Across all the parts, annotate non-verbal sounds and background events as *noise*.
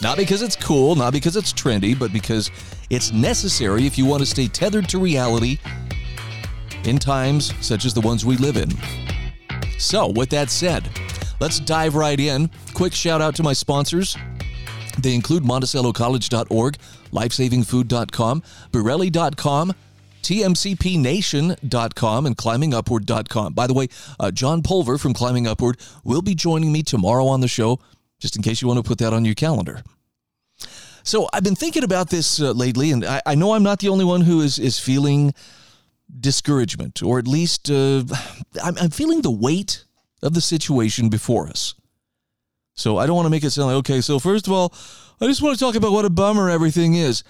Not because it's cool, not because it's trendy, but because it's necessary if you want to stay tethered to reality in times such as the ones we live in. So, with that said, let's dive right in. Quick shout out to my sponsors. They include MonticelloCollege.org, LifesavingFood.com, Bereli.com, TMCPNation.com, and ClimbingUpward.com. By the way, uh, John Pulver from Climbing Upward will be joining me tomorrow on the show, just in case you want to put that on your calendar. So I've been thinking about this uh, lately, and I, I, know I'm not the only one who is, is feeling discouragement, or at least uh, I'm, I'm feeling the weight of the situation before us. So I don't want to make it sound like, okay, so first of all, I just want to talk about what a bummer everything is.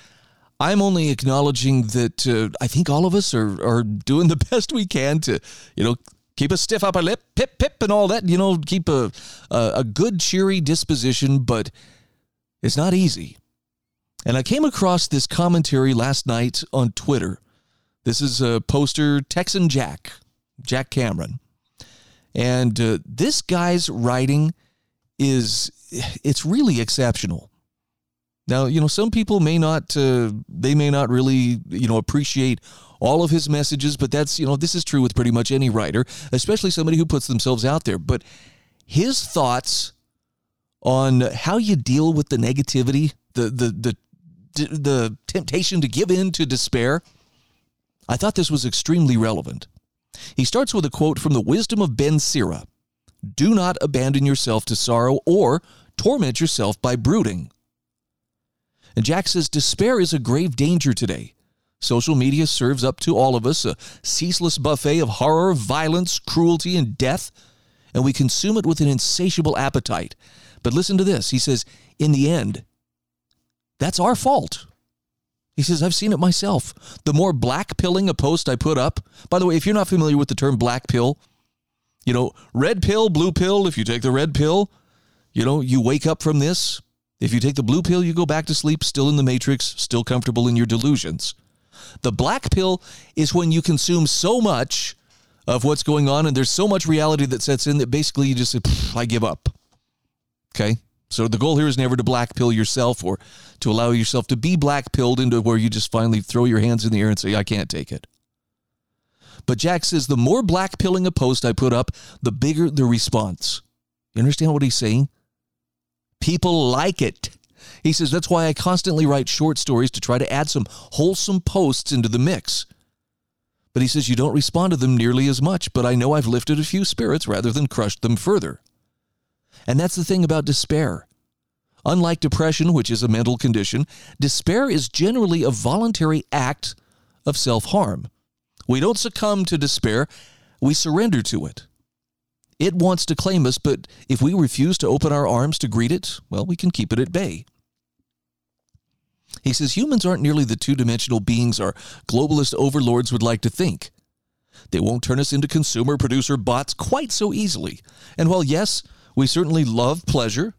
I'm only acknowledging that uh, I think all of us are, are doing the *laughs* best we can to, you know, keep a stiff upper lip, pip, pip, and all that, you know, keep a, a, a good, cheery disposition, but it's not easy. And I came across this commentary last night on Twitter. This is a poster Texan Jack, Jack Cameron. And uh, this guy's writing is it's really exceptional. Now, you know, some people may not uh, they may not really, you know, appreciate all of his messages, but that's, you know, this is true with pretty much any writer, especially somebody who puts themselves out there. But his thoughts on how you deal with the negativity, the the the the temptation to give in to despair, I thought this was extremely relevant. He starts with a quote from the wisdom of Ben Sira Do not abandon yourself to sorrow or torment yourself by brooding. And Jack says despair is a grave danger today. Social media serves up to all of us a ceaseless buffet of horror, violence, cruelty, and death, and we consume it with an insatiable appetite. But listen to this. He says, in the end, that's our fault. He says, I've seen it myself. The more black pilling a post I put up, by the way, if you're not familiar with the term black pill, you know, red pill, blue pill, if you take the red pill, you know, you wake up from this. If you take the blue pill, you go back to sleep, still in the matrix, still comfortable in your delusions. The black pill is when you consume so much of what's going on and there's so much reality that sets in that basically you just say, I give up. Okay? So the goal here is never to black pill yourself or to allow yourself to be black pilled into where you just finally throw your hands in the air and say, I can't take it. But Jack says the more black pilling a post I put up, the bigger the response. You understand what he's saying? People like it. He says that's why I constantly write short stories to try to add some wholesome posts into the mix. But he says you don't respond to them nearly as much, but I know I've lifted a few spirits rather than crushed them further. And that's the thing about despair. Unlike depression, which is a mental condition, despair is generally a voluntary act of self harm. We don't succumb to despair, we surrender to it. It wants to claim us, but if we refuse to open our arms to greet it, well, we can keep it at bay. He says humans aren't nearly the two dimensional beings our globalist overlords would like to think. They won't turn us into consumer producer bots quite so easily. And while, yes, we certainly love pleasure.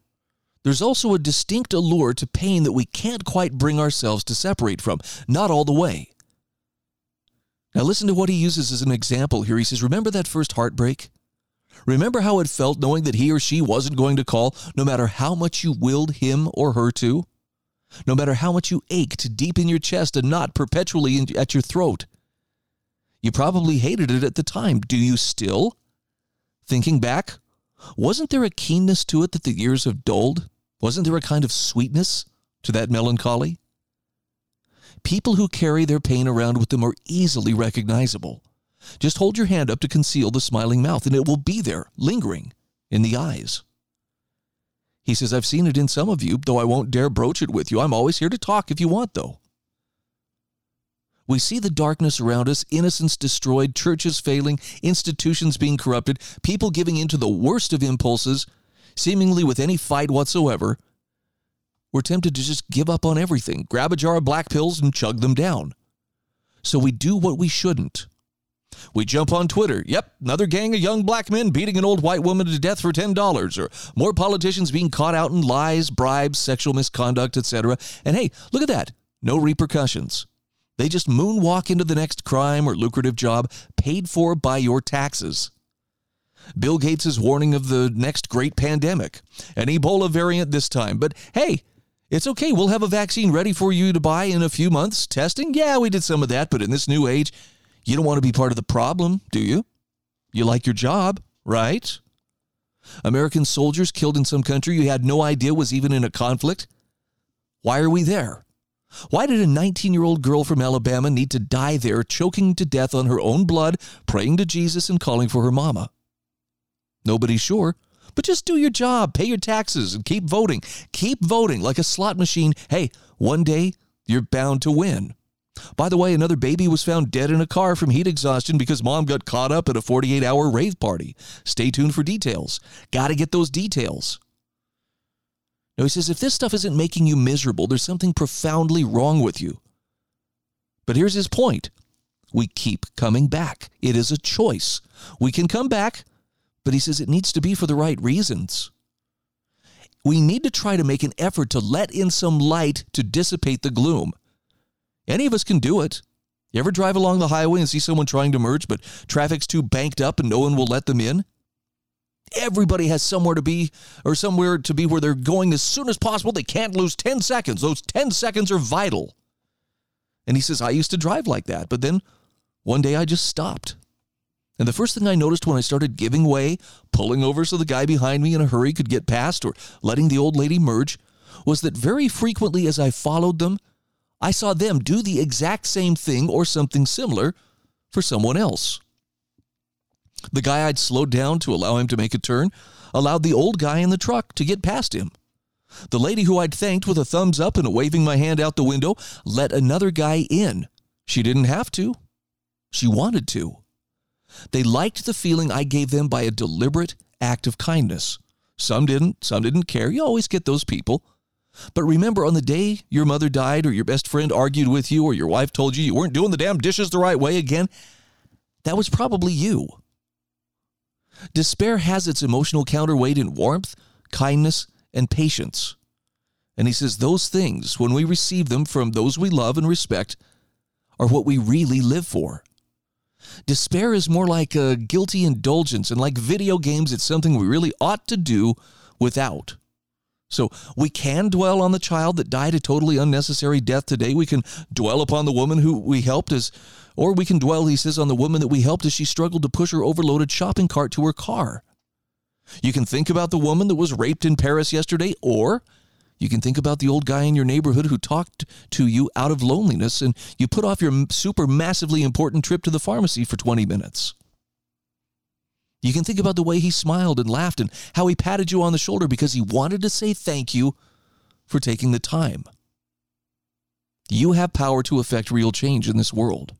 There's also a distinct allure to pain that we can't quite bring ourselves to separate from, not all the way. Now, listen to what he uses as an example here. He says, Remember that first heartbreak? Remember how it felt knowing that he or she wasn't going to call, no matter how much you willed him or her to? No matter how much you ached deep in your chest and not perpetually at your throat? You probably hated it at the time. Do you still? Thinking back, wasn't there a keenness to it that the years have dulled? Wasn't there a kind of sweetness to that melancholy? People who carry their pain around with them are easily recognizable. Just hold your hand up to conceal the smiling mouth, and it will be there, lingering in the eyes. He says, I've seen it in some of you, though I won't dare broach it with you. I'm always here to talk if you want, though. We see the darkness around us, innocence destroyed, churches failing, institutions being corrupted, people giving in to the worst of impulses, seemingly with any fight whatsoever. we're tempted to just give up on everything, grab a jar of black pills and chug them down. So we do what we shouldn't. We jump on Twitter. Yep, another gang of young black men beating an old white woman to death for $10 or more politicians being caught out in lies, bribes, sexual misconduct, etc. And hey, look at that. No repercussions. They just moonwalk into the next crime or lucrative job paid for by your taxes. Bill Gates warning of the next great pandemic, an Ebola variant this time. But hey, it's okay. We'll have a vaccine ready for you to buy in a few months. Testing? Yeah, we did some of that, but in this new age, you don't want to be part of the problem, do you? You like your job, right? American soldiers killed in some country you had no idea was even in a conflict. Why are we there? Why did a 19 year old girl from Alabama need to die there, choking to death on her own blood, praying to Jesus and calling for her mama? Nobody's sure, but just do your job, pay your taxes, and keep voting. Keep voting like a slot machine. Hey, one day you're bound to win. By the way, another baby was found dead in a car from heat exhaustion because mom got caught up at a 48 hour rave party. Stay tuned for details. Got to get those details. Now, he says, if this stuff isn't making you miserable, there's something profoundly wrong with you. But here's his point we keep coming back. It is a choice. We can come back, but he says it needs to be for the right reasons. We need to try to make an effort to let in some light to dissipate the gloom. Any of us can do it. You ever drive along the highway and see someone trying to merge, but traffic's too banked up and no one will let them in? Everybody has somewhere to be or somewhere to be where they're going as soon as possible. They can't lose 10 seconds. Those 10 seconds are vital. And he says, I used to drive like that, but then one day I just stopped. And the first thing I noticed when I started giving way, pulling over so the guy behind me in a hurry could get past, or letting the old lady merge, was that very frequently as I followed them, I saw them do the exact same thing or something similar for someone else. The guy I'd slowed down to allow him to make a turn allowed the old guy in the truck to get past him. The lady who I'd thanked with a thumbs up and waving my hand out the window let another guy in. She didn't have to. She wanted to. They liked the feeling I gave them by a deliberate act of kindness. Some didn't, some didn't care. You always get those people. But remember, on the day your mother died, or your best friend argued with you, or your wife told you you weren't doing the damn dishes the right way again, that was probably you. Despair has its emotional counterweight in warmth, kindness, and patience. And he says those things, when we receive them from those we love and respect, are what we really live for. Despair is more like a guilty indulgence, and like video games, it's something we really ought to do without. So we can dwell on the child that died a totally unnecessary death today. We can dwell upon the woman who we helped as, or we can dwell, he says, on the woman that we helped as she struggled to push her overloaded shopping cart to her car. You can think about the woman that was raped in Paris yesterday, or you can think about the old guy in your neighborhood who talked to you out of loneliness and you put off your super massively important trip to the pharmacy for 20 minutes. You can think about the way he smiled and laughed and how he patted you on the shoulder because he wanted to say thank you for taking the time. You have power to affect real change in this world.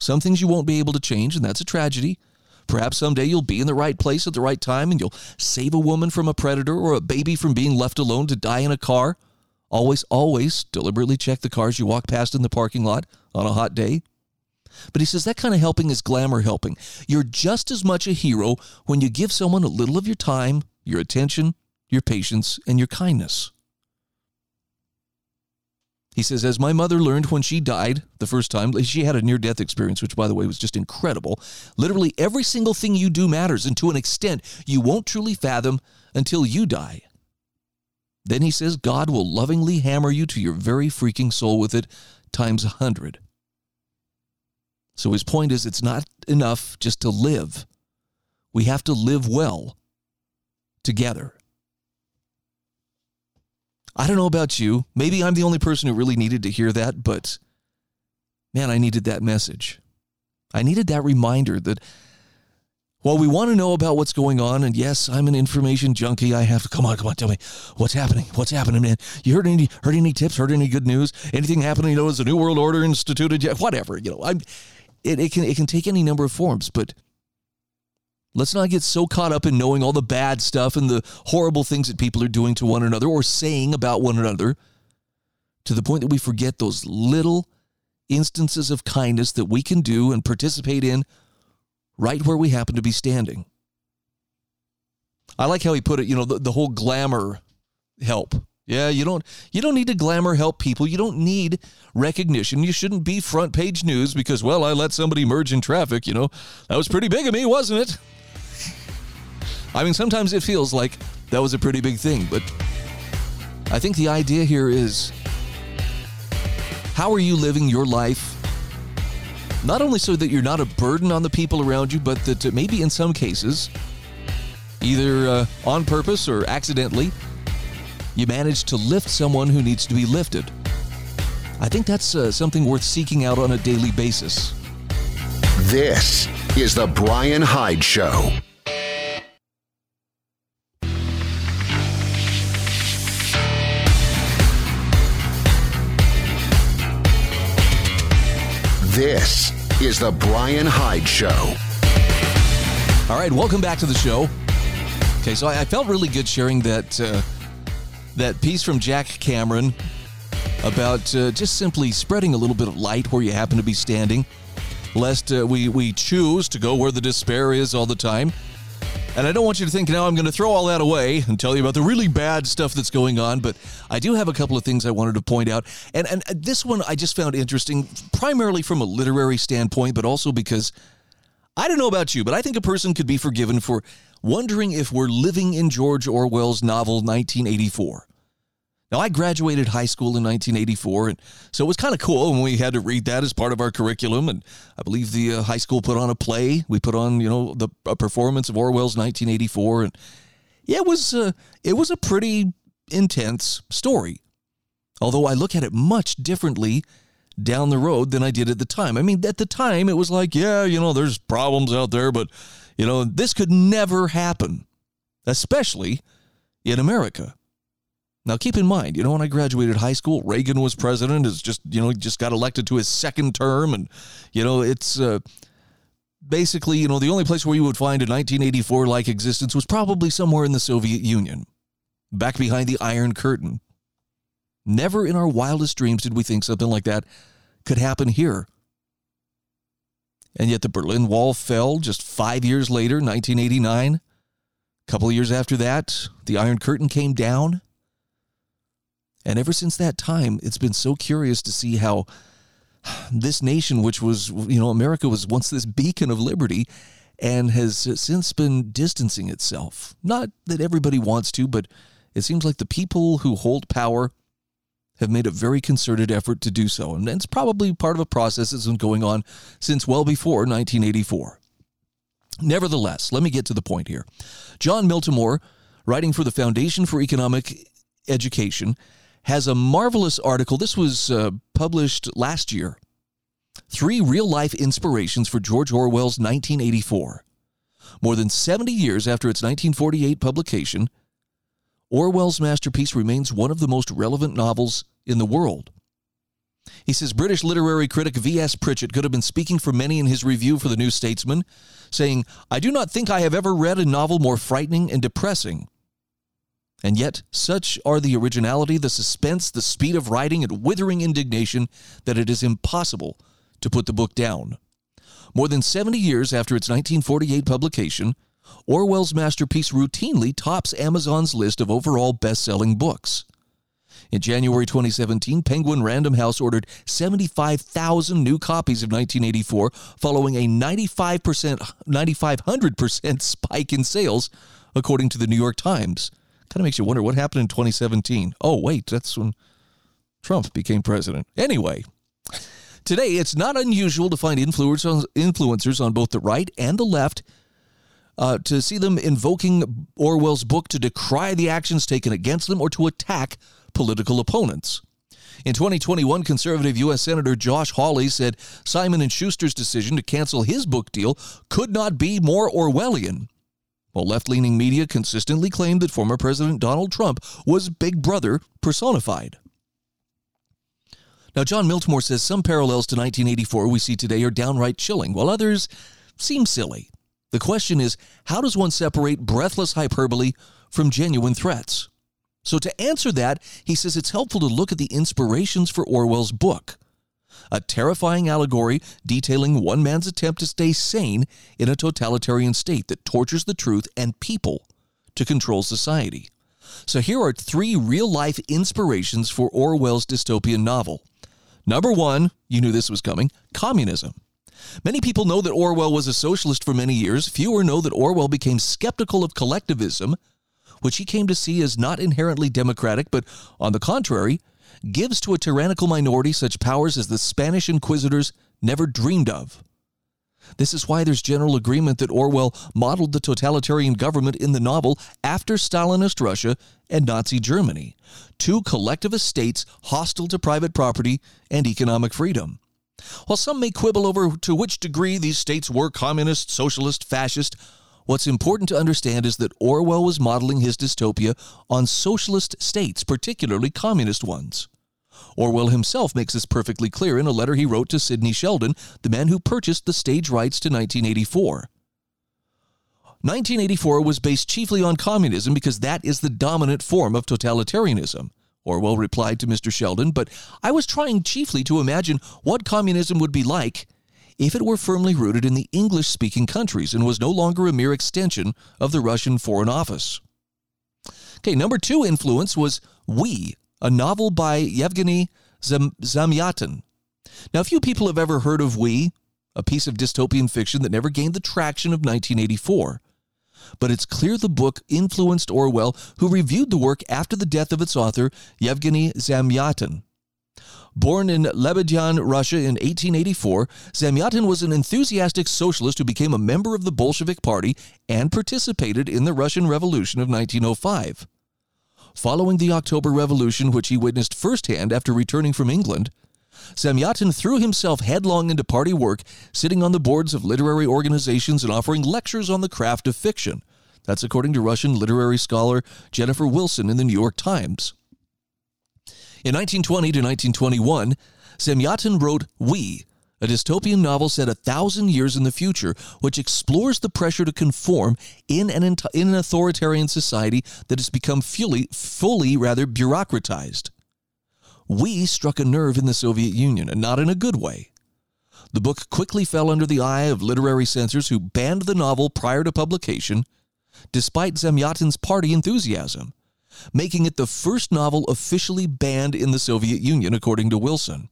Some things you won't be able to change, and that's a tragedy. Perhaps someday you'll be in the right place at the right time and you'll save a woman from a predator or a baby from being left alone to die in a car. Always, always deliberately check the cars you walk past in the parking lot on a hot day. But he says that kind of helping is glamour helping. You're just as much a hero when you give someone a little of your time, your attention, your patience, and your kindness. He says, as my mother learned when she died the first time, she had a near death experience, which, by the way, was just incredible. Literally, every single thing you do matters, and to an extent you won't truly fathom until you die. Then he says, God will lovingly hammer you to your very freaking soul with it times a hundred. So his point is it's not enough just to live. We have to live well together. I don't know about you. Maybe I'm the only person who really needed to hear that, but man, I needed that message. I needed that reminder that while we want to know about what's going on, and yes, I'm an information junkie. I have to come on, come on, tell me what's happening. What's happening, man? You heard any heard any tips? Heard any good news? Anything happening? You know, is the New World Order instituted yet? Whatever. You know, I'm it, it can it can take any number of forms, but Let's not get so caught up in knowing all the bad stuff and the horrible things that people are doing to one another or saying about one another to the point that we forget those little instances of kindness that we can do and participate in right where we happen to be standing. I like how he put it, you know, the, the whole glamour help. Yeah, you don't you don't need to glamour help people. You don't need recognition. You shouldn't be front page news because well, I let somebody merge in traffic, you know. That was pretty big of me, wasn't it? I mean, sometimes it feels like that was a pretty big thing, but I think the idea here is how are you living your life? Not only so that you're not a burden on the people around you, but that maybe in some cases, either uh, on purpose or accidentally, you manage to lift someone who needs to be lifted. I think that's uh, something worth seeking out on a daily basis. This is The Bryan Hyde Show. This is The Bryan Hyde Show. All right, welcome back to the show. Okay, so I, I felt really good sharing that uh, that piece from Jack Cameron about uh, just simply spreading a little bit of light where you happen to be standing, lest uh, we we choose to go where the despair is all the time. And I don't want you to think now I'm going to throw all that away and tell you about the really bad stuff that's going on, but I do have a couple of things I wanted to point out. And and this one I just found interesting primarily from a literary standpoint, but also because I don't know about you, but I think a person could be forgiven for wondering if we're living in George Orwell's novel 1984. Now, I graduated high school in 1984, and so it was kind of cool when we had to read that as part of our curriculum. And I believe the uh, high school put on a play. We put on, you know, the a performance of Orwell's 1984, and yeah, it was uh, it was a pretty intense story. Although I look at it much differently down the road than I did at the time. I mean, at the time, it was like, yeah, you know, there's problems out there, but you know, this could never happen, especially in America. Now, keep in mind, you know, when I graduated high school, Reagan was president. Is just you know he just got elected to his second term, and you know it's uh, basically you know the only place where you would find a 1984 like existence was probably somewhere in the Soviet Union, back behind the Iron Curtain. Never in our wildest dreams did we think something like that could happen here. And yet the Berlin Wall fell just five years later, 1989. A couple of years after that, the Iron Curtain came down. And ever since that time, it's been so curious to see how this nation, which was, you know, America was once this beacon of liberty and has since been distancing itself. Not that everybody wants to, but it seems like the people who hold power have made a very concerted effort to do so. And it's probably part of a process that's been going on since well before 1984. Nevertheless, let me get to the point here. Jon Miltimore, writing for the Foundation for Economic Education, has a marvelous article. This was uh, published last year. Three real life inspirations for George Orwell's 1984. More than 70 years after its 1948 publication, Orwell's masterpiece remains one of the most relevant novels in the world. He says British literary critic V.S. Pritchett could have been speaking for many in his review for the New Statesman, saying, I do not think I have ever read a novel more frightening and depressing. And yet, such are the originality, the suspense, the speed of writing, and withering indignation that it is impossible to put the book down. More than 70 years after its 1948 publication, Orwell's masterpiece routinely tops Amazon's list of overall best selling books. In January 2017, Penguin Random House ordered 75,000 new copies of 1984, following a 95%, 9,500% *laughs* spike in sales, according to the New York Times. Kind of makes you wonder what happened in 2017. Oh, wait, that's when Trump became president. Anyway, today it's not unusual to find influencers on both the right and the left uh, to see them invoking Orwell's book to decry the actions taken against them or to attack political opponents. In 2021, conservative U.S. Senator Josh Hawley said Simon & Schuster's decision to cancel his book deal could not be more Orwellian. While left-leaning media consistently claimed that former President Donald Trump was Big Brother personified. Now, Jon Miltimore says some parallels to 1984 we see today are downright chilling, while others seem silly. The question is how does one separate breathless hyperbole from genuine threats? So, to answer that, he says it's helpful to look at the inspirations for Orwell's book. A terrifying allegory detailing one man's attempt to stay sane in a totalitarian state that tortures the truth and people to control society. So, here are three real life inspirations for Orwell's dystopian novel. Number one, you knew this was coming communism. Many people know that Orwell was a socialist for many years. Fewer know that Orwell became skeptical of collectivism, which he came to see as not inherently democratic, but on the contrary, gives to a tyrannical minority such powers as the Spanish inquisitors never dreamed of. This is why there's general agreement that Orwell modeled the totalitarian government in the novel after Stalinist Russia and Nazi Germany, two collectivist states hostile to private property and economic freedom. While some may quibble over to which degree these states were communist, socialist, fascist, what's important to understand is that Orwell was modeling his dystopia on socialist states, particularly communist ones. Orwell himself makes this perfectly clear in a letter he wrote to Sidney Sheldon, the man who purchased the stage rights to 1984. 1984 was based chiefly on communism because that is the dominant form of totalitarianism. Orwell replied to Mr. Sheldon, but I was trying chiefly to imagine what communism would be like if it were firmly rooted in the English speaking countries and was no longer a mere extension of the Russian Foreign Office. Okay, number two influence was We, a novel by Yevgeny Zam- Zamyatin. Now, few people have ever heard of We, a piece of dystopian fiction that never gained the traction of 1984 but it's clear the book influenced Orwell, who reviewed the work after the death of its author, Yevgeny Zamyatin. Born in Lebedyan, Russia in 1884, Zamyatin was an enthusiastic socialist who became a member of the Bolshevik Party and participated in the Russian Revolution of 1905. Following the October Revolution, which he witnessed firsthand after returning from England, Zamyatin threw himself headlong into party work, sitting on the boards of literary organizations and offering lectures on the craft of fiction. That's according to Russian literary scholar Jennifer Wilson in the New York Times. In 1920 to 1921, Zamyatin wrote We, a dystopian novel set a thousand years in the future, which explores the pressure to conform in an, in an authoritarian society that has become fully, fully rather bureaucratized we struck a nerve in the Soviet Union, and not in a good way. The book quickly fell under the eye of literary censors who banned the novel prior to publication, despite Zamyatin's party enthusiasm, making it the first novel officially banned in the Soviet Union, according to Wilson.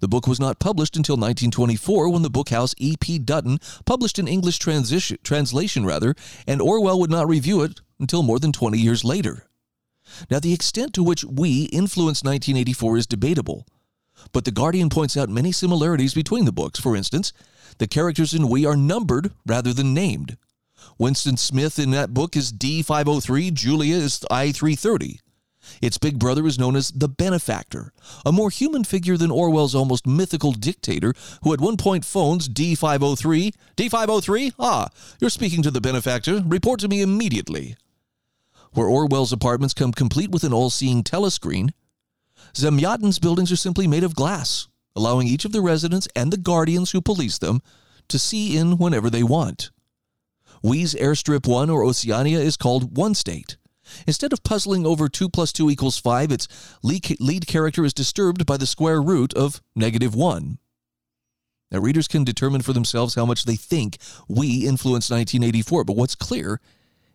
The book was not published until 1924 when the bookhouse E.P. Dutton published an English translation rather, and Orwell would not review it until more than 20 years later. Now, the extent to which we influenced 1984 is debatable, but The Guardian points out many similarities between the books. For instance, the characters in We are numbered rather than named. Winston Smith in that book is D503, Julia is I330. Its big brother is known as the benefactor, a more human figure than Orwell's almost mythical dictator who at one point phones D503. D503? Ah, you're speaking to the benefactor. Report to me immediately where Orwell's apartments come complete with an all seeing telescreen, Zamyatin's buildings are simply made of glass, allowing each of the residents and the guardians who police them to see in whenever they want. We's Airstrip 1 or Oceania is called One State. Instead of puzzling over 2 plus 2 equals 5, its lead character is disturbed by the square root of negative 1. Now, readers can determine for themselves how much they think we influenced 1984, but what's clear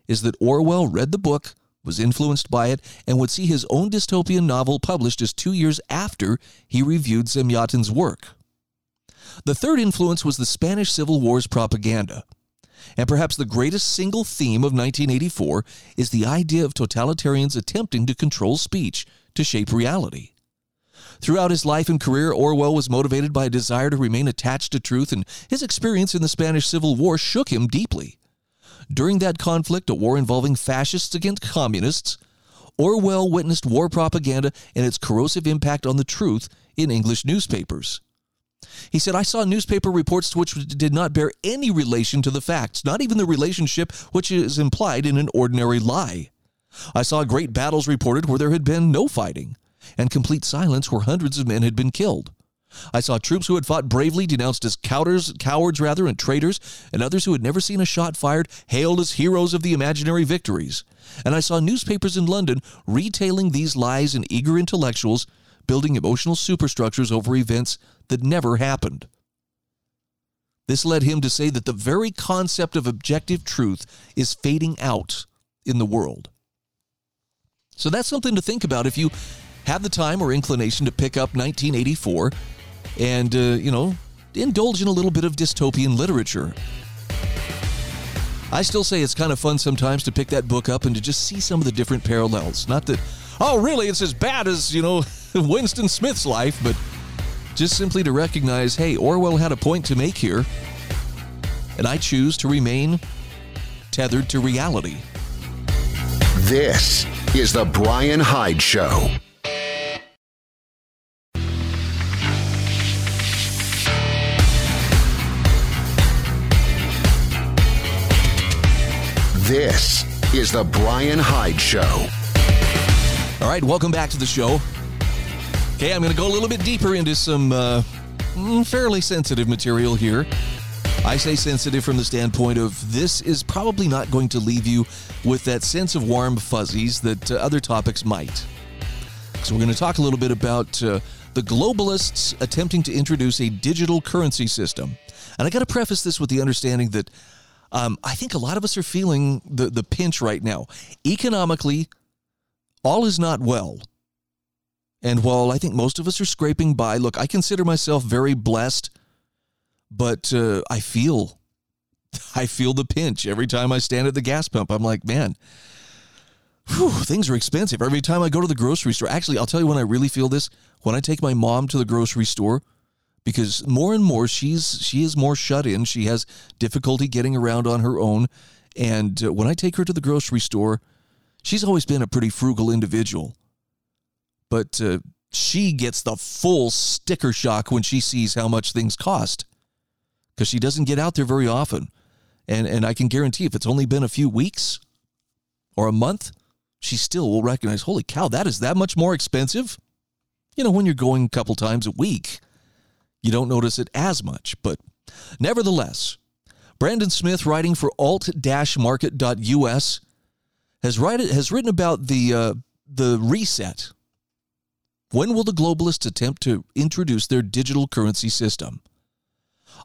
is that Orwell read the book, was influenced by it, and would see his own dystopian novel published just two years after he reviewed Zamyatin's work. The third influence was the Spanish Civil War's propaganda. And perhaps the greatest single theme of 1984 is the idea of totalitarians attempting to control speech to shape reality. Throughout his life and career, Orwell was motivated by a desire to remain attached to truth, and his experience in the Spanish Civil War shook him deeply. During that conflict, a war involving fascists against communists, Orwell witnessed war propaganda and its corrosive impact on the truth in English newspapers. He said, I saw newspaper reports which did not bear any relation to the facts, not even the relationship which is implied in an ordinary lie. I saw great battles reported where there had been no fighting, and complete silence where hundreds of men had been killed. I saw troops who had fought bravely denounced as cowards, cowards rather, and traitors, and others who had never seen a shot fired hailed as heroes of the imaginary victories. And I saw newspapers in London retailing these lies and eager intellectuals building emotional superstructures over events that never happened. This led him to say that the very concept of objective truth is fading out in the world. So that's something to think about if you have the time or inclination to pick up 1984 and, uh, you know, indulge in a little bit of dystopian literature. I still say it's kind of fun sometimes to pick that book up and to just see some of the different parallels. Not that, oh, really, it's as bad as, you know, *laughs* Winston Smith's life, but just simply to recognize hey, Orwell had a point to make here, and I choose to remain tethered to reality. This is The Bryan Hyde Show. This is The Bryan Hyde Show. All right, welcome back to the show. Okay, I'm going to go a little bit deeper into some uh, mm, fairly sensitive material here. I say sensitive from the standpoint of this is probably not going to leave you with that sense of warm fuzzies that uh, other topics might. So, we're going to talk a little bit about uh, the globalists attempting to introduce a digital currency system. And I got to preface this with the understanding that um, I think a lot of us are feeling the, the pinch right now. Economically, all is not well. And while I think most of us are scraping by, look, I consider myself very blessed, but uh, I feel, *laughs* I feel the pinch every time I stand at the gas pump. I'm like, man, whew, things are expensive. Every time I go to the grocery store, actually, I'll tell you when I really feel this. When I take my mom to the grocery store, because more and more she's she is more shut in. She has difficulty getting around on her own, and uh, when I take her to the grocery store, she's always been a pretty frugal individual but uh, she gets the full sticker shock when she sees how much things cost because she doesn't get out there very often. And, and I can guarantee if it's only been a few weeks or a month, she still will recognize, holy cow, that is that much more expensive. You know, when you're going a couple times a week, you don't notice it as much. But nevertheless, Brandon Smith, writing for alt-market.us, has, write, has written about the, uh, the reset when will the globalists attempt to introduce their digital currency system?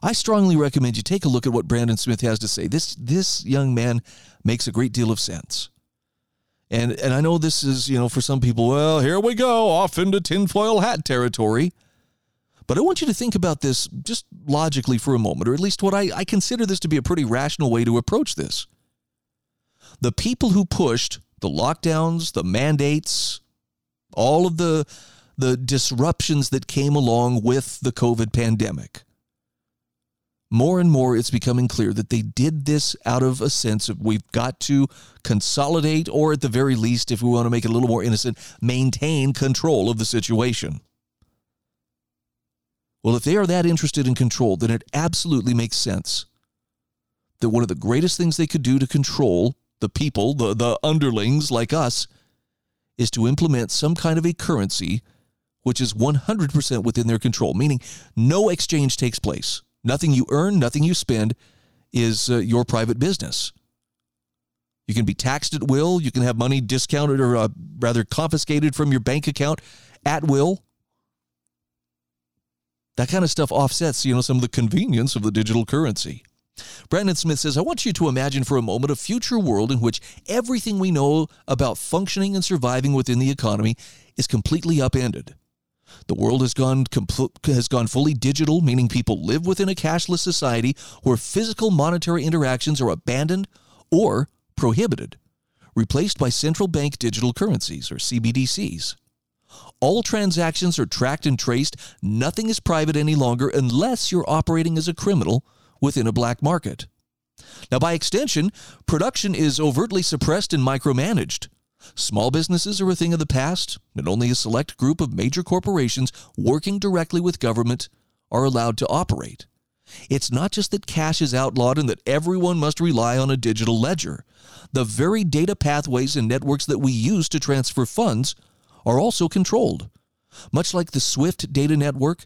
I strongly recommend you take a look at what Brandon Smith has to say. This this young man makes a great deal of sense. And and I know this is, you know, for some people, well, here we go, off into tinfoil hat territory. But I want you to think about this just logically for a moment, or at least what I, I consider this to be a pretty rational way to approach this. The people who pushed the lockdowns, the mandates, all of the the disruptions that came along with the COVID pandemic. More and more, it's becoming clear that they did this out of a sense of we've got to consolidate, or at the very least, if we want to make it a little more innocent, maintain control of the situation. Well, if they are that interested in control, then it absolutely makes sense that one of the greatest things they could do to control the people, the, the underlings like us, is to implement some kind of a currency which is 100% within their control, meaning no exchange takes place. Nothing you earn, nothing you spend is uh, your private business. You can be taxed at will. You can have money discounted or uh, rather confiscated from your bank account at will. That kind of stuff offsets, you know, some of the convenience of the digital currency. Brandon Smith says, I want you to imagine for a moment a future world in which everything we know about functioning and surviving within the economy is completely upended. The world has gone compl- has gone fully digital, meaning people live within a cashless society where physical monetary interactions are abandoned or prohibited, replaced by central bank digital currencies or CBDCs. All transactions are tracked and traced. Nothing is private any longer unless you're operating as a criminal within a black market. Now, by extension, production is overtly suppressed and micromanaged. Small businesses are a thing of the past, and only a select group of major corporations working directly with government are allowed to operate. It's not just that cash is outlawed and that everyone must rely on a digital ledger. The very data pathways and networks that we use to transfer funds are also controlled. Much like the SWIFT data network,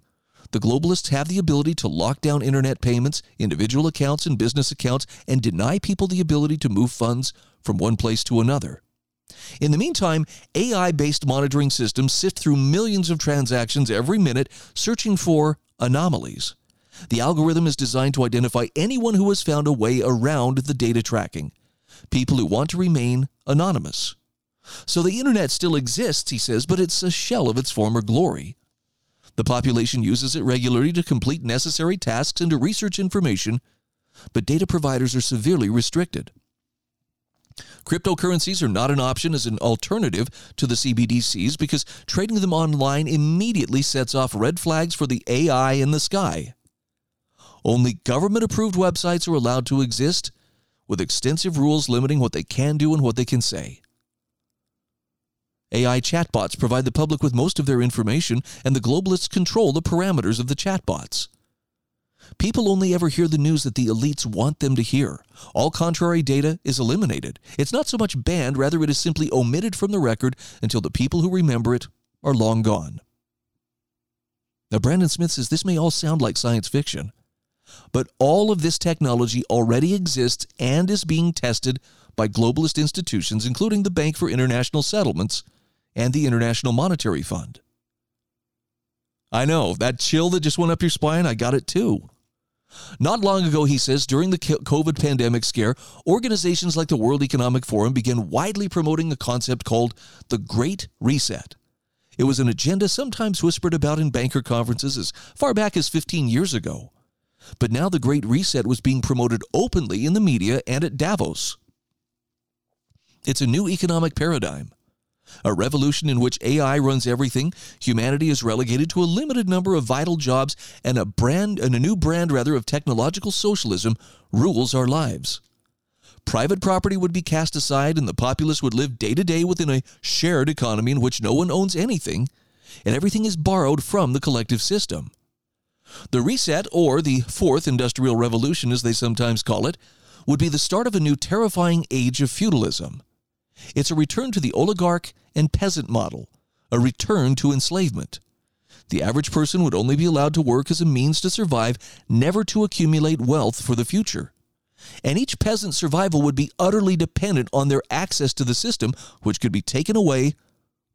the globalists have the ability to lock down internet payments, individual accounts, and business accounts and deny people the ability to move funds from one place to another. In the meantime, AI based monitoring systems sift through millions of transactions every minute searching for anomalies. The algorithm is designed to identify anyone who has found a way around the data tracking, people who want to remain anonymous. So the internet still exists, he says, but it's a shell of its former glory. The population uses it regularly to complete necessary tasks and to research information, but data providers are severely restricted. Cryptocurrencies are not an option as an alternative to the CBDCs because trading them online immediately sets off red flags for the AI in the sky. Only government approved websites are allowed to exist, with extensive rules limiting what they can do and what they can say. AI chatbots provide the public with most of their information, and the globalists control the parameters of the chatbots. People only ever hear the news that the elites want them to hear. All contrary data is eliminated. It's not so much banned, rather, it is simply omitted from the record until the people who remember it are long gone. Now, Brandon Smith says this may all sound like science fiction, but all of this technology already exists and is being tested by globalist institutions, including the Bank for International Settlements and the International Monetary Fund. I know, that chill that just went up your spine, I got it too. Not long ago, he says, during the COVID pandemic scare, organizations like the World Economic Forum began widely promoting a concept called the Great Reset. It was an agenda sometimes whispered about in banker conferences as far back as 15 years ago. But now the Great Reset was being promoted openly in the media and at Davos. It's a new economic paradigm a revolution in which AI runs everything, humanity is relegated to a limited number of vital jobs, and a brand and a new brand rather of technological socialism rules our lives. Private property would be cast aside and the populace would live day to day within a shared economy in which no one owns anything and everything is borrowed from the collective system. The reset, or the fourth industrial revolution as they sometimes call it, would be the start of a new terrifying age of feudalism. It's a return to the oligarch and peasant model, a return to enslavement. The average person would only be allowed to work as a means to survive, never to accumulate wealth for the future. And each peasant's survival would be utterly dependent on their access to the system, which could be taken away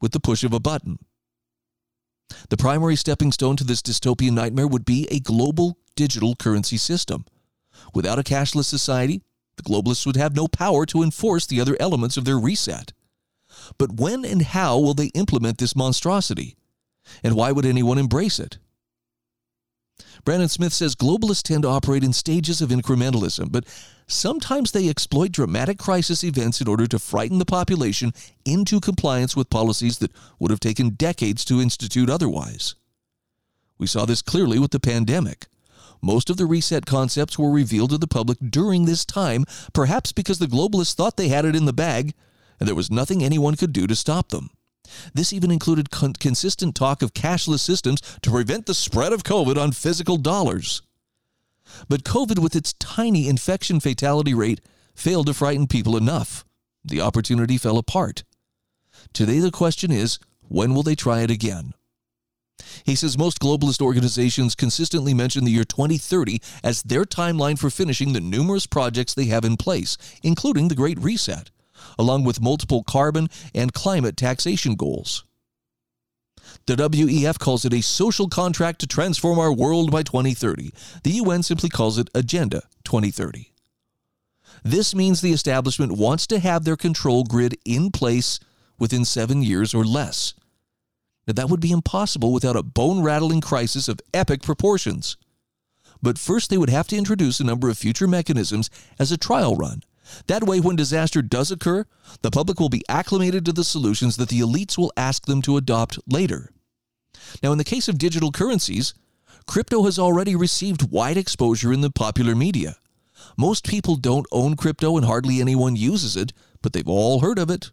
with the push of a button. The primary stepping stone to this dystopian nightmare would be a global digital currency system. Without a cashless society, the globalists would have no power to enforce the other elements of their reset. But when and how will they implement this monstrosity? And why would anyone embrace it? Brandon Smith says globalists tend to operate in stages of incrementalism, but sometimes they exploit dramatic crisis events in order to frighten the population into compliance with policies that would have taken decades to institute otherwise. We saw this clearly with the pandemic. Most of the reset concepts were revealed to the public during this time, perhaps because the globalists thought they had it in the bag and there was nothing anyone could do to stop them. This even included con- consistent talk of cashless systems to prevent the spread of COVID on physical dollars. But COVID, with its tiny infection fatality rate, failed to frighten people enough. The opportunity fell apart. Today, the question is when will they try it again? He says most globalist organizations consistently mention the year 2030 as their timeline for finishing the numerous projects they have in place, including the Great Reset, along with multiple carbon and climate taxation goals. The WEF calls it a social contract to transform our world by 2030. The UN simply calls it Agenda 2030. This means the establishment wants to have their control grid in place within seven years or less. Now, that would be impossible without a bone rattling crisis of epic proportions. But first, they would have to introduce a number of future mechanisms as a trial run. That way, when disaster does occur, the public will be acclimated to the solutions that the elites will ask them to adopt later. Now, in the case of digital currencies, crypto has already received wide exposure in the popular media. Most people don't own crypto and hardly anyone uses it, but they've all heard of it.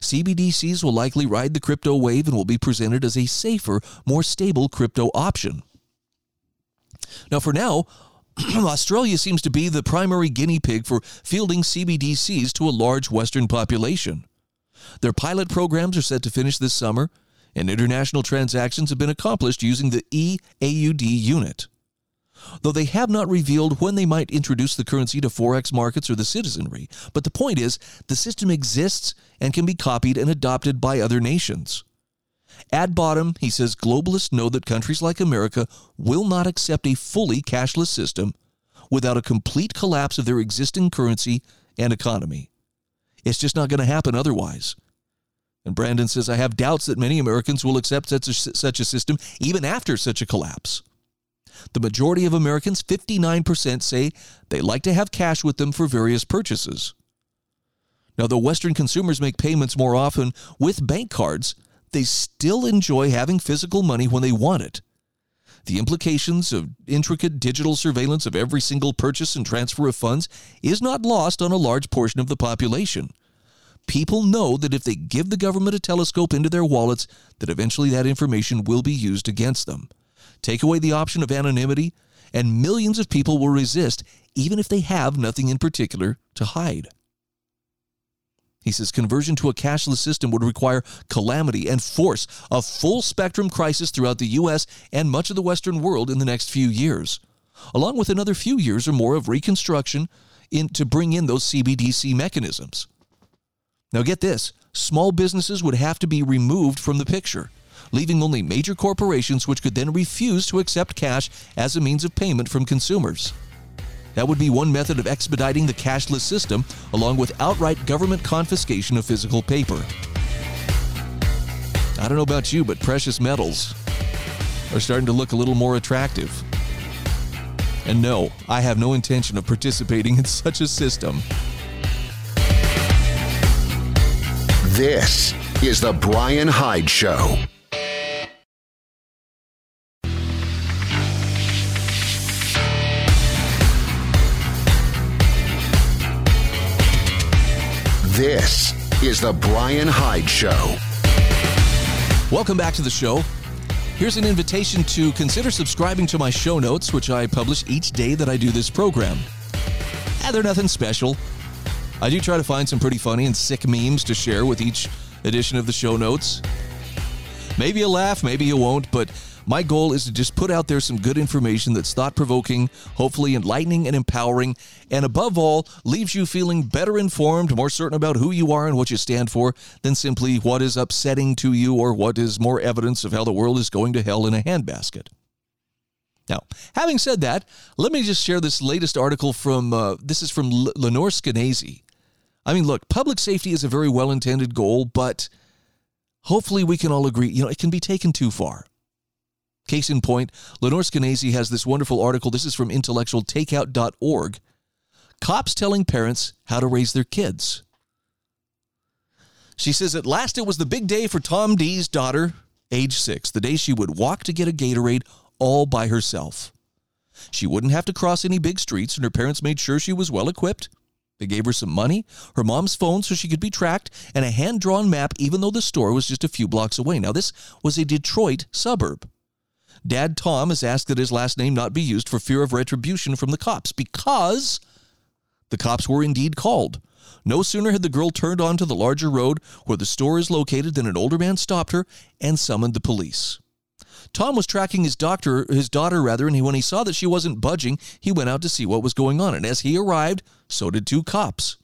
CBDCs will likely ride the crypto wave and will be presented as a safer, more stable crypto option. Now, for now, *clears throat* Australia seems to be the primary guinea pig for fielding CBDCs to a large Western population. Their pilot programs are set to finish this summer, and international transactions have been accomplished using the EAUD unit. Though they have not revealed when they might introduce the currency to Forex markets or the citizenry, but the point is the system exists and can be copied and adopted by other nations. At bottom, he says globalists know that countries like America will not accept a fully cashless system without a complete collapse of their existing currency and economy. It's just not going to happen otherwise. And Brandon says, I have doubts that many Americans will accept such a, such a system even after such a collapse. The majority of Americans, 59%, say they like to have cash with them for various purchases. Now, though Western consumers make payments more often with bank cards, they still enjoy having physical money when they want it. The implications of intricate digital surveillance of every single purchase and transfer of funds is not lost on a large portion of the population. People know that if they give the government a telescope into their wallets, that eventually that information will be used against them. Take away the option of anonymity, and millions of people will resist, even if they have nothing in particular to hide. He says conversion to a cashless system would require calamity and force a full spectrum crisis throughout the U.S. and much of the Western world in the next few years, along with another few years or more of reconstruction in, to bring in those CBDC mechanisms. Now, get this small businesses would have to be removed from the picture, leaving only major corporations which could then refuse to accept cash as a means of payment from consumers. That would be one method of expediting the cashless system, along with outright government confiscation of physical paper. I don't know about you, but precious metals are starting to look a little more attractive. And no, I have no intention of participating in *laughs* such a system. This is The Bryan Hyde Show. This is The Bryan Hyde Show. Welcome back to the show. Here's an invitation to consider subscribing to my show notes, which I publish each day that I do this program. And they're nothing special. I do try to find some pretty funny and sick memes to share with each edition of the show notes. Maybe you'll laugh, maybe you won't, but my goal is to just put out there some good information that's thought provoking, hopefully enlightening and empowering, and above all, leaves you feeling better informed, more certain about who you are and what you stand for than simply what is upsetting to you or what is more evidence of how the world is going to hell in a handbasket. Now, having said that, let me just share this latest article from uh, this is from L- Lenore Skenazy. I mean, look, public safety is a very well intended goal, but hopefully we can all agree, you know, it can be taken too far. Case in point, Lenore Skenazy has this wonderful article. This is from intellectualtakeout.org. Cops telling parents how to raise their kids. She says, At last it was the big day for Tom D's daughter, age six, the day she would walk to get a Gatorade all by herself. She wouldn't have to cross any big streets, and her parents made sure she was well equipped. They gave her some money, her mom's phone so she could be tracked, and a hand drawn map, even though the store was just a few blocks away. Now, this was a Detroit suburb. Dad Tom has asked that his last name not be used for fear of retribution from the cops because the cops were indeed called. No sooner had the girl turned onto the larger road where the store is located than an older man stopped her and summoned the police. Tom was tracking his doctor, his daughter rather, and he, when he saw that she wasn't budging, he went out to see what was going on. And as he arrived, so did two cops.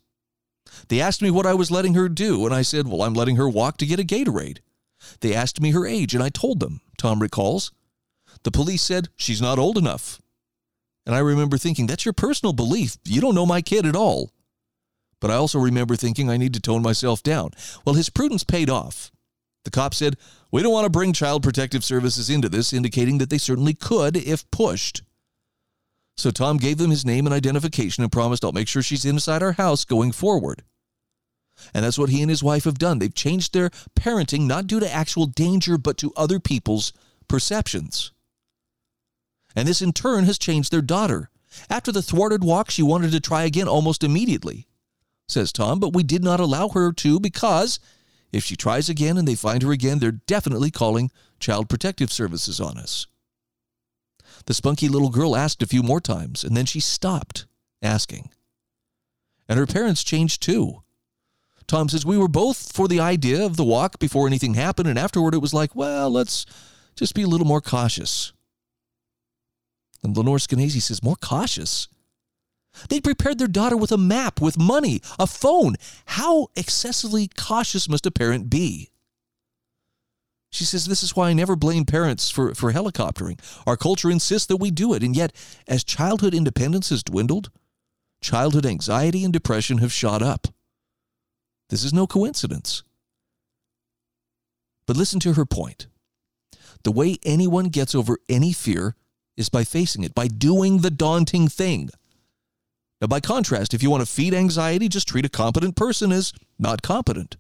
They asked me what I was letting her do, and I said, "Well, I'm letting her walk to get a Gatorade." They asked me her age, and I told them. Tom recalls. The police said, She's not old enough. And I remember thinking, That's your personal belief. You don't know my kid at all. But I also remember thinking I need to tone myself down. Well, his prudence paid off. The cop said, We don't want to bring Child Protective Services into this, indicating that they certainly could if pushed. So Tom gave them his name and identification and promised I'll make sure she's inside our house going forward. And that's what he and his wife have done. They've changed their parenting not due to actual danger, but to other people's perceptions and this in turn has changed their daughter. After the thwarted walk, she wanted to try again almost immediately, says Tom, but we did not allow her to because if she tries again and they find her again, they're definitely calling Child Protective Services on us. The spunky little girl asked a few more times, and then she stopped asking. And her parents changed too. Tom says, We were both for the idea of the walk before anything happened, and afterward it was like, well, let's just be a little more cautious. And Lenore Skenazy says, More cautious? They prepared their daughter with a map, with money, a phone. How excessively cautious must a parent be? She says, This is why I never blame parents for, for helicoptering. Our culture insists that we do it. And yet, as childhood independence has dwindled, childhood anxiety and depression have shot up. This is no coincidence. But listen to her point. The way anyone gets over any fear is by facing it, by doing the daunting thing. Now, by contrast, if you want to feed anxiety, just treat a competent person as not competent.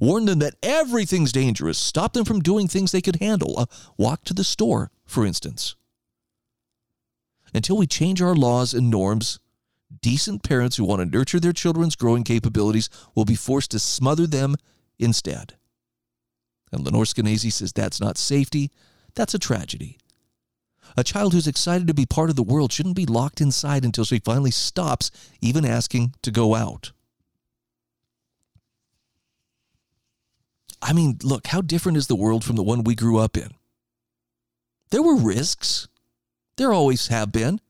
Warn them that everything's dangerous. Stop them from doing things they could handle. A walk to the store, for instance. Until we change our laws and norms, decent parents who want to nurture their children's growing capabilities will be forced to smother them instead. And Lenore Skenazy says that's not safety, that's a tragedy. A child who's excited to be part of the world shouldn't be locked inside until she finally stops even asking to go out. I mean, look, how different is the world from the one we grew up in? There were risks. There always have been.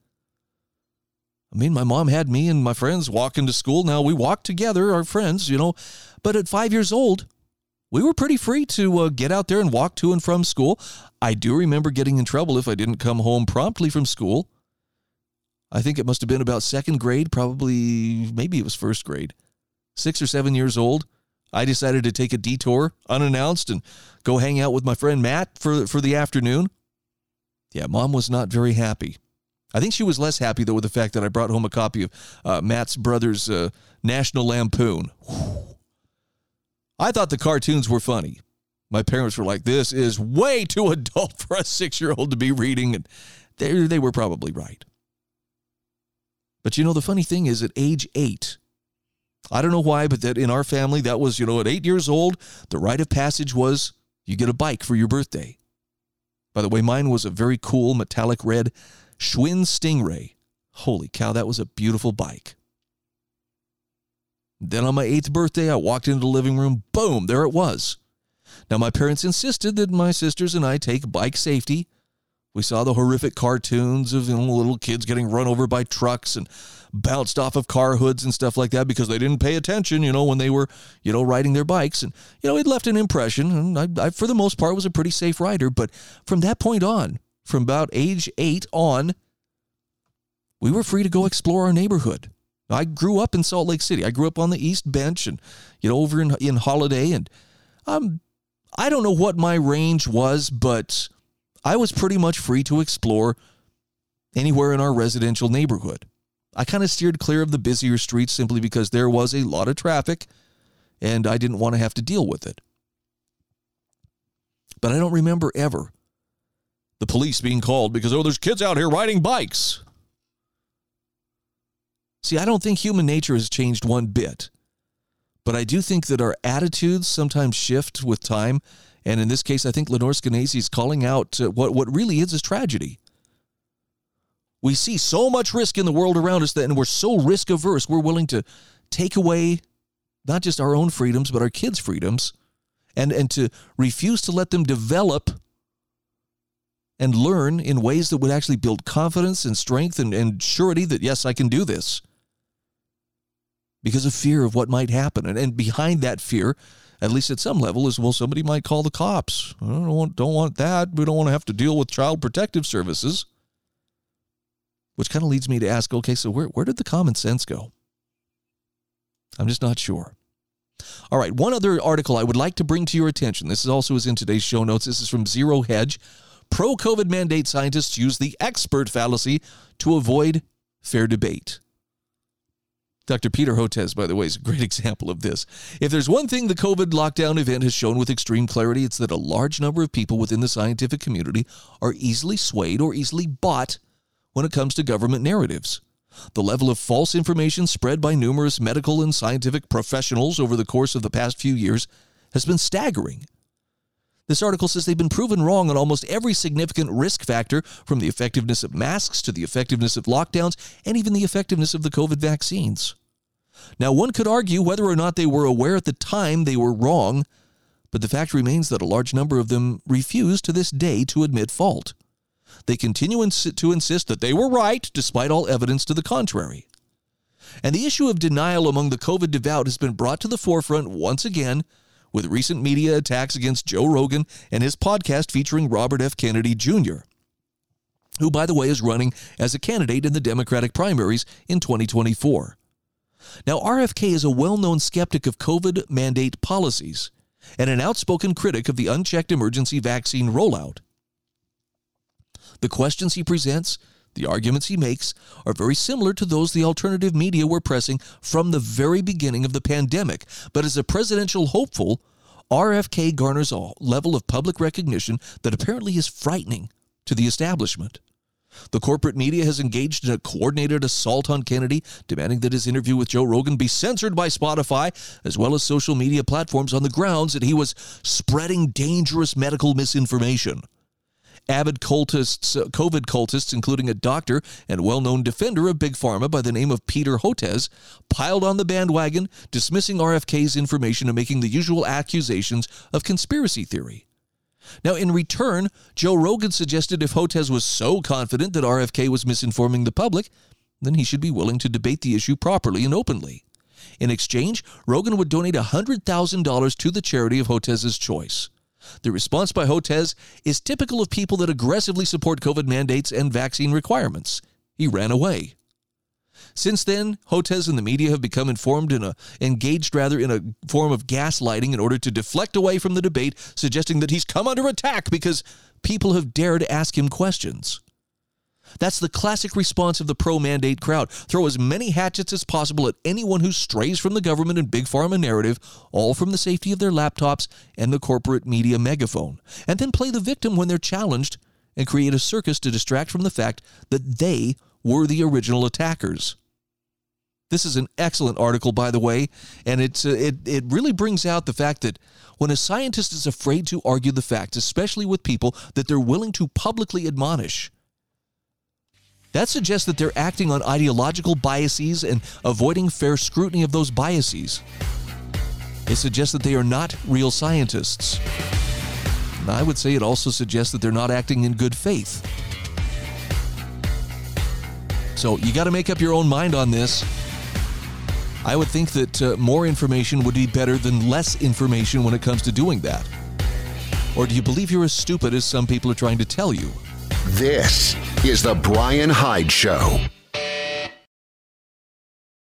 I mean, my mom had me and my friends walking to school. Now we walk together, our friends, you know. But at five years old, we were pretty free to uh, get out there and walk to and from school. I do remember getting in trouble if I didn't come home promptly from school. I think it must have been about second grade, probably, maybe it was first grade. Six or seven years old. I decided to take a detour unannounced and go hang out with my friend Matt for, for the afternoon. Yeah, mom was not very happy. I think she was less happy, though, with the fact that I brought home a copy of uh, Matt's brother's uh, National Lampoon. Whew. I thought the cartoons were funny. My parents were like, this is way too adult for a six year old to be reading. And they, they were probably right. But you know, the funny thing is, at age eight, I don't know why, but that in our family, that was, you know, at eight years old, the rite of passage was you get a bike for your birthday. By the way, mine was a very cool metallic red Schwinn Stingray. Holy cow, that was a beautiful bike. Then on my eighth birthday, I walked into the living room. Boom, there it was. Now, my parents insisted that my sisters and I take bike safety. We saw the horrific cartoons of you know, little kids getting run over by trucks and bounced off of car hoods and stuff like that because they didn't pay attention, you know, when they were, you know, riding their bikes. And, you know, it left an impression. And I, I, for the most part, was a pretty safe rider. But from that point on, from about age eight on, we were free to go explore our neighborhood. I grew up in Salt Lake City. I grew up on the East Bench and, you know, over in, in Holladay. And um, I don't know what my range was, but I was pretty much free to explore anywhere in our residential neighborhood. I kind of steered clear of the busier streets simply because there was a lot of traffic and I didn't want to have to deal with it. But I don't remember ever the police being called because, oh, there's kids out here riding bikes. See, I don't think human nature has changed one bit. But I do think that our attitudes sometimes shift with time. And in this case, I think Lenore Skenazy is calling out uh, what, what really is is tragedy. We see so much risk in the world around us that, and we're so risk averse, we're willing to take away not just our own freedoms, but our kids' freedoms, and, and to refuse to let them develop and learn in ways that would actually build confidence and strength and, and surety that, yes, I can do this because of fear of what might happen. And, and behind that fear, at least at some level, is well, somebody might call the cops. I don't want, don't want that. We don't want to have to deal with child protective services. Which kind of leads me to ask okay, so where, where did the common sense go? I'm just not sure. All right, one other article I would like to bring to your attention. This is also is in today's show notes. This is from Zero Hedge. Pro COVID mandate scientists use the expert fallacy to avoid fair debate. Dr. Peter Hotez, by the way, is a great *laughs* example of this. If there's one thing the COVID lockdown event has shown with extreme clarity, it's that a large number of people within the scientific community are easily swayed or easily bought when it comes to government narratives. The level of false information spread by numerous medical and scientific professionals over the course of the past few years has been staggering. This article says they've been proven wrong on almost every significant risk factor, from the effectiveness of masks to the effectiveness of lockdowns and even the effectiveness of the COVID vaccines. Now, one could argue whether or not they were aware at the time they were wrong, but the fact remains that a large number of them refuse to this day to admit fault. They continue to insist that they were right despite all evidence to the contrary. And the issue of denial among the COVID devout has been brought to the forefront once again with recent media attacks against Joe Rogan and his podcast featuring Robert F. Kennedy Jr., who, by the way, is running as a candidate in the Democratic primaries in 2024. Now, RFK is a well known skeptic of COVID mandate policies and an outspoken critic of the unchecked emergency vaccine rollout. The questions he presents, the arguments he makes, are very similar to those the alternative media were pressing from the very beginning of the pandemic. But as a presidential hopeful, RFK garners a level of public recognition that apparently is frightening to the establishment. The corporate media has engaged in a coordinated assault on Kennedy, demanding that his interview with Joe Rogan be censored by Spotify, as well as social media platforms, on the grounds that he was spreading dangerous medical misinformation. Avid cultists, uh, COVID cultists, including a doctor and well known defender of Big Pharma by the name of Peter Hotez, piled on the bandwagon, dismissing RFK's information and making the usual accusations of conspiracy theory. Now, in return, Joe Rogan suggested if Hotez was so confident that RFK was misinforming the public, then he should be willing to debate the issue properly and openly. In exchange, Rogan would donate $100,000 to the charity of Hotez's choice. The response by Hotez is typical of people that aggressively support COVID mandates and vaccine requirements. He ran away. Since then, Hotez and the media have become informed in a engaged rather in a form of gaslighting in order to deflect away from the debate, suggesting that he's come under attack because people have dared ask him questions. That's the classic response of the pro mandate crowd. Throw as many hatchets as possible at anyone who strays from the government and big pharma narrative, all from the safety of their laptops and the corporate media megaphone, and then play the victim when they're challenged and create a circus to distract from the fact that they were the original attackers. This is an excellent article, by the way, and it's, uh, it, it really brings out the fact that when a scientist is afraid to argue the facts, especially with people that they're willing to publicly admonish, that suggests that they're acting on ideological biases and avoiding fair scrutiny of those biases. It suggests that they are not real scientists. And I would say it also suggests that they're not acting in good faith. So you got to make up your own mind on this. I would think that uh, more information would be better than less information when it comes to doing that. Or do you believe you're as stupid as some people are trying to tell you? This is The Bryan Hyde Show.